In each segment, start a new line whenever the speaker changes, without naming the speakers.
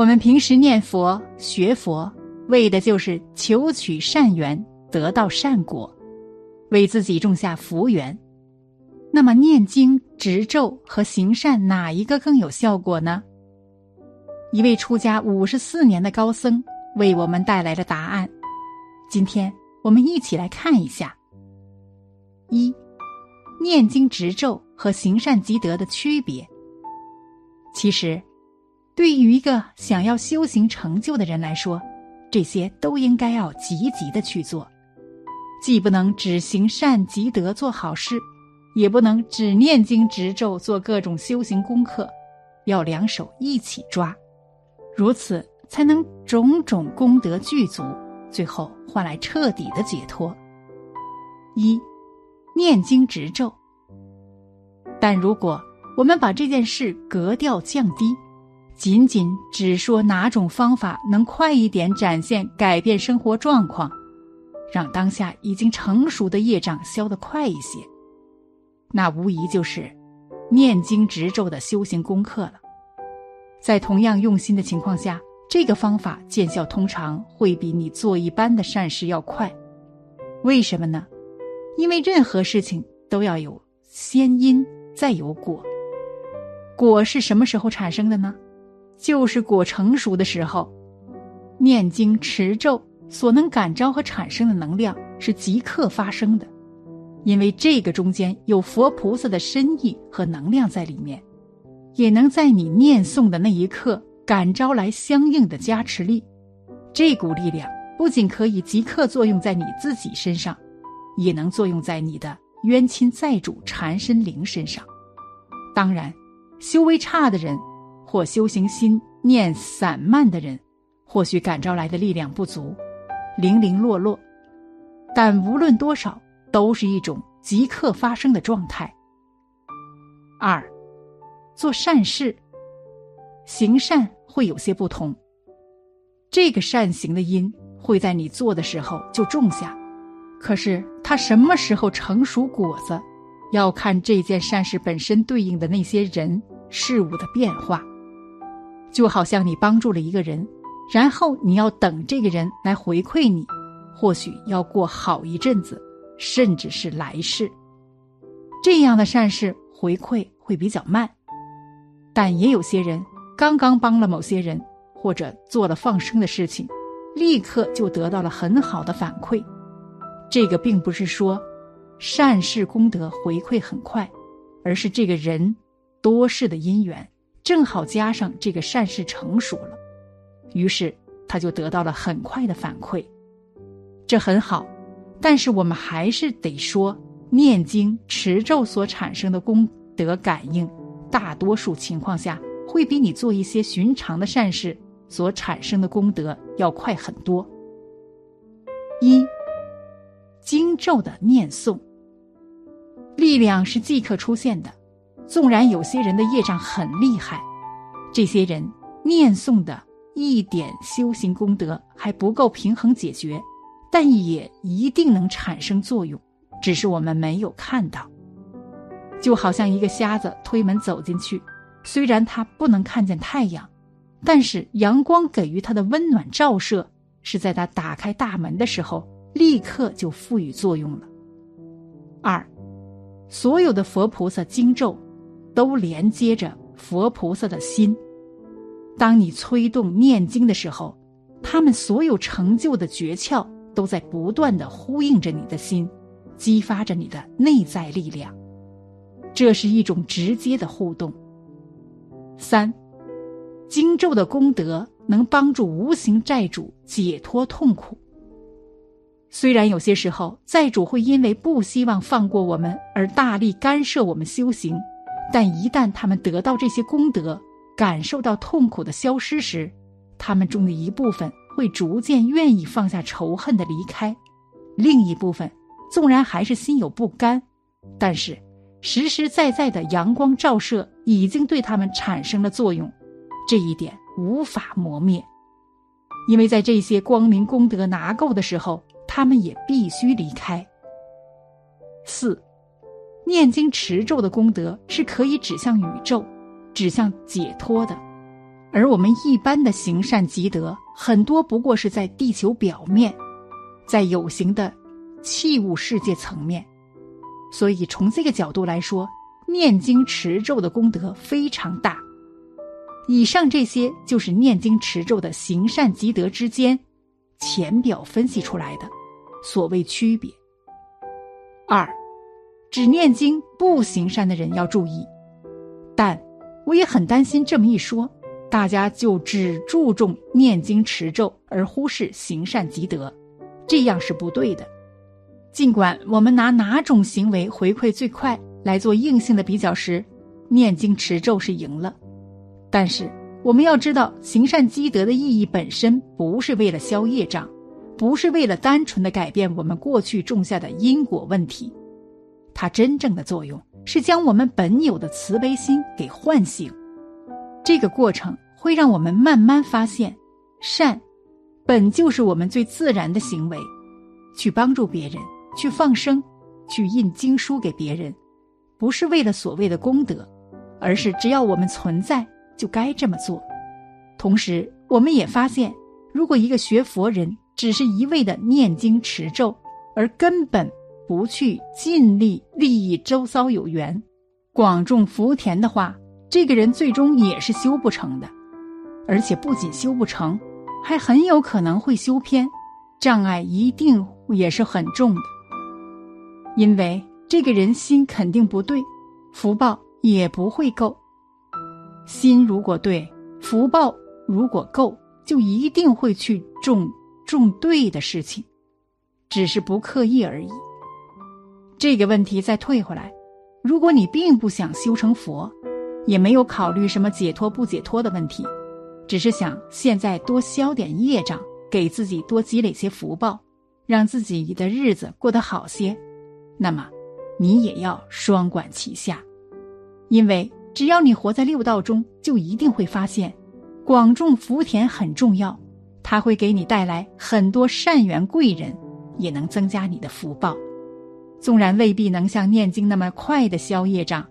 我们平时念佛、学佛，为的就是求取善缘，得到善果，为自己种下福缘。那么，念经、执咒和行善，哪一个更有效果呢？一位出家五十四年的高僧为我们带来了答案。今天我们一起来看一下：一、念经执咒和行善积德的区别。其实，对于一个想要修行成就的人来说，这些都应该要积极的去做，既不能只行善积德做好事。也不能只念经执咒做各种修行功课，要两手一起抓，如此才能种种功德具足，最后换来彻底的解脱。一，念经执咒。但如果我们把这件事格调降低，仅仅只说哪种方法能快一点展现改变生活状况，让当下已经成熟的业障消得快一些。那无疑就是念经执咒的修行功课了。在同样用心的情况下，这个方法见效通常会比你做一般的善事要快。为什么呢？因为任何事情都要有先因，再有果。果是什么时候产生的呢？就是果成熟的时候。念经持咒所能感召和产生的能量是即刻发生的。因为这个中间有佛菩萨的深意和能量在里面，也能在你念诵的那一刻感召来相应的加持力。这股力量不仅可以即刻作用在你自己身上，也能作用在你的冤亲债主缠身灵身上。当然，修为差的人或修行心念散漫的人，或许感召来的力量不足，零零落落。但无论多少。都是一种即刻发生的状态。二，做善事，行善会有些不同。这个善行的因会在你做的时候就种下，可是它什么时候成熟果子，要看这件善事本身对应的那些人事物的变化。就好像你帮助了一个人，然后你要等这个人来回馈你，或许要过好一阵子。甚至是来世，这样的善事回馈会比较慢，但也有些人刚刚帮了某些人，或者做了放生的事情，立刻就得到了很好的反馈。这个并不是说善事功德回馈很快，而是这个人多世的因缘正好加上这个善事成熟了，于是他就得到了很快的反馈，这很好。但是我们还是得说，念经持咒所产生的功德感应，大多数情况下会比你做一些寻常的善事所产生的功德要快很多。一，经咒的念诵，力量是即刻出现的。纵然有些人的业障很厉害，这些人念诵的一点修行功德还不够平衡解决。但也一定能产生作用，只是我们没有看到。就好像一个瞎子推门走进去，虽然他不能看见太阳，但是阳光给予他的温暖照射，是在他打开大门的时候立刻就赋予作用了。二，所有的佛菩萨经咒，都连接着佛菩萨的心。当你催动念经的时候，他们所有成就的诀窍。都在不断的呼应着你的心，激发着你的内在力量，这是一种直接的互动。三，经咒的功德能帮助无形债主解脱痛苦。虽然有些时候债主会因为不希望放过我们而大力干涉我们修行，但一旦他们得到这些功德，感受到痛苦的消失时，他们中的一部分会逐渐愿意放下仇恨的离开，另一部分纵然还是心有不甘，但是实实在在的阳光照射已经对他们产生了作用，这一点无法磨灭。因为在这些光明功德拿够的时候，他们也必须离开。四，念经持咒的功德是可以指向宇宙、指向解脱的，而我们一般的行善积德，很多不过是在地球表面，在有形的器物世界层面。所以从这个角度来说，念经持咒的功德非常大。以上这些就是念经持咒的行善积德之间浅表分析出来的所谓区别。二，只念经不行善的人要注意，但我也很担心这么一说，大家就只注重念经持咒而忽视行善积德，这样是不对的。尽管我们拿哪种行为回馈最快来做硬性的比较时，念经持咒是赢了。但是我们要知道，行善积德的意义本身不是为了消业障，不是为了单纯的改变我们过去种下的因果问题，它真正的作用是将我们本有的慈悲心给唤醒。这个过程会让我们慢慢发现，善本就是我们最自然的行为，去帮助别人，去放生，去印经书给别人，不是为了所谓的功德，而是只要我们存在。就该这么做。同时，我们也发现，如果一个学佛人只是一味的念经持咒，而根本不去尽力利益周遭有缘、广种福田的话，这个人最终也是修不成的。而且不仅修不成，还很有可能会修偏，障碍一定也是很重的。因为这个人心肯定不对，福报也不会够。心如果对，福报如果够，就一定会去种种对的事情，只是不刻意而已。这个问题再退回来，如果你并不想修成佛，也没有考虑什么解脱不解脱的问题，只是想现在多消点业障，给自己多积累些福报，让自己的日子过得好些，那么你也要双管齐下，因为。只要你活在六道中，就一定会发现，广种福田很重要，它会给你带来很多善缘贵人，也能增加你的福报。纵然未必能像念经那么快的消业障，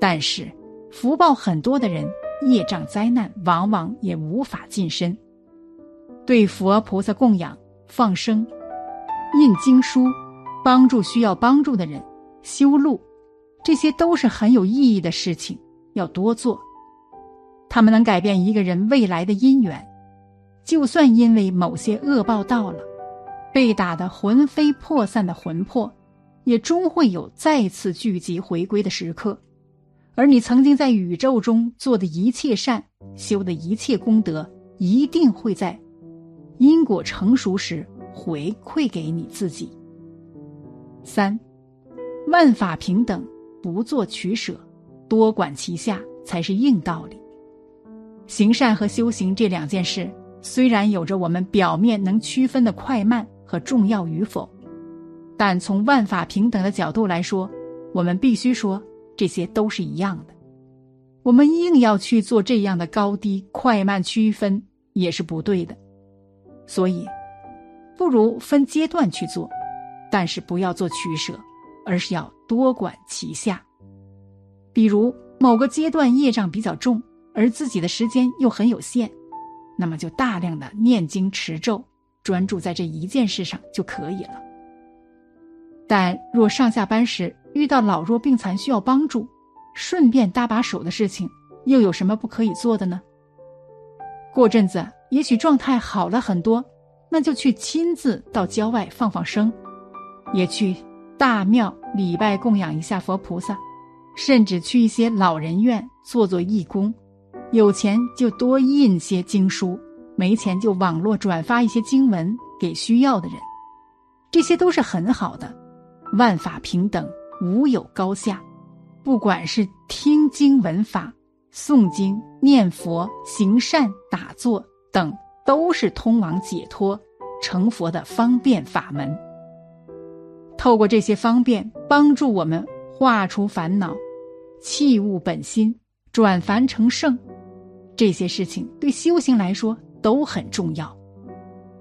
但是福报很多的人，业障灾难往往也无法近身。对佛菩萨供养、放生、印经书、帮助需要帮助的人、修路，这些都是很有意义的事情。要多做，他们能改变一个人未来的姻缘。就算因为某些恶报到了，被打得魂飞魄散的魂魄，也终会有再次聚集回归的时刻。而你曾经在宇宙中做的一切善，修的一切功德，一定会在因果成熟时回馈给你自己。三，万法平等，不做取舍。多管齐下才是硬道理。行善和修行这两件事，虽然有着我们表面能区分的快慢和重要与否，但从万法平等的角度来说，我们必须说这些都是一样的。我们硬要去做这样的高低快慢区分，也是不对的。所以，不如分阶段去做，但是不要做取舍，而是要多管齐下。比如某个阶段业障比较重，而自己的时间又很有限，那么就大量的念经持咒，专注在这一件事上就可以了。但若上下班时遇到老弱病残需要帮助，顺便搭把手的事情，又有什么不可以做的呢？过阵子也许状态好了很多，那就去亲自到郊外放放生，也去大庙礼拜供养一下佛菩萨。甚至去一些老人院做做义工，有钱就多印些经书，没钱就网络转发一些经文给需要的人，这些都是很好的。万法平等，无有高下。不管是听经闻法、诵经、念佛、行善、打坐等，都是通往解脱、成佛的方便法门。透过这些方便，帮助我们化除烦恼，弃物本心，转凡成圣。这些事情对修行来说都很重要。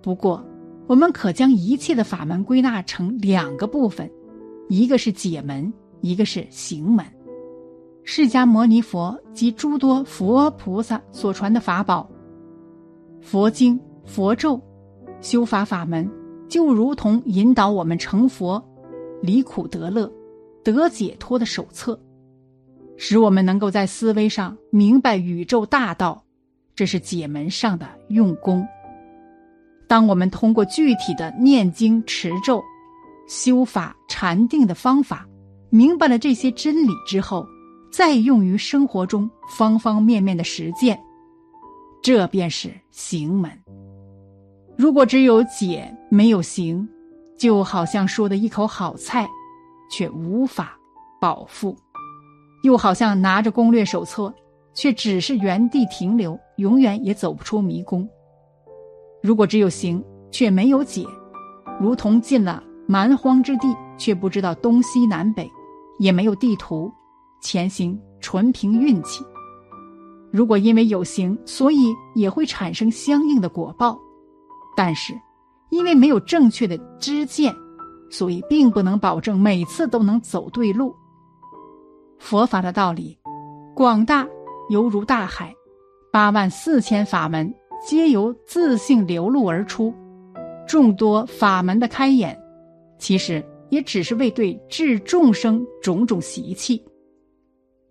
不过，我们可将一切的法门归纳成两个部分，一个是解门，一个是行门。释迦牟尼佛及诸多佛菩萨所传的法宝、佛经、佛咒、修法法门，就如同引导我们成佛、离苦得乐、得解脱的手册，使我们能够在思维上明白宇宙大道。这是解门上的用功。当我们通过具体的念经、持咒、修法、禅定的方法，明白了这些真理之后，再用于生活中方方面面的实践，这便是行门。如果只有解没有行，就好像说的一口好菜，却无法饱腹；又好像拿着攻略手册，却只是原地停留，永远也走不出迷宫。如果只有行却没有解，如同进了蛮荒之地，却不知道东西南北，也没有地图。前行纯凭运气。如果因为有形，所以也会产生相应的果报；但是，因为没有正确的知见，所以并不能保证每次都能走对路。佛法的道理广大，犹如大海，八万四千法门皆由自性流露而出，众多法门的开眼，其实也只是为对治众生种种习气。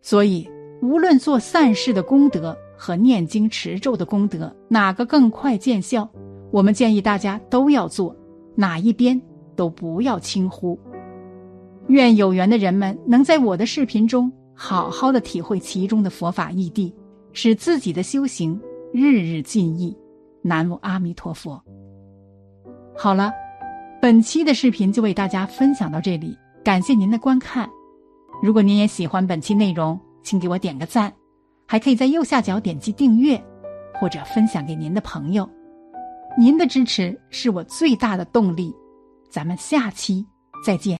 所以，无论做善事的功德和念经持咒的功德，哪个更快见效，我们建议大家都要做，哪一边都不要轻忽。愿有缘的人们能在我的视频中好好的体会其中的佛法义谛，使自己的修行日日进益。南无阿弥陀佛。好了，本期的视频就为大家分享到这里，感谢您的观看。如果您也喜欢本期内容，请给我点个赞，还可以在右下角点击订阅，或者分享给您的朋友。您的支持是我最大的动力。咱们下期再见。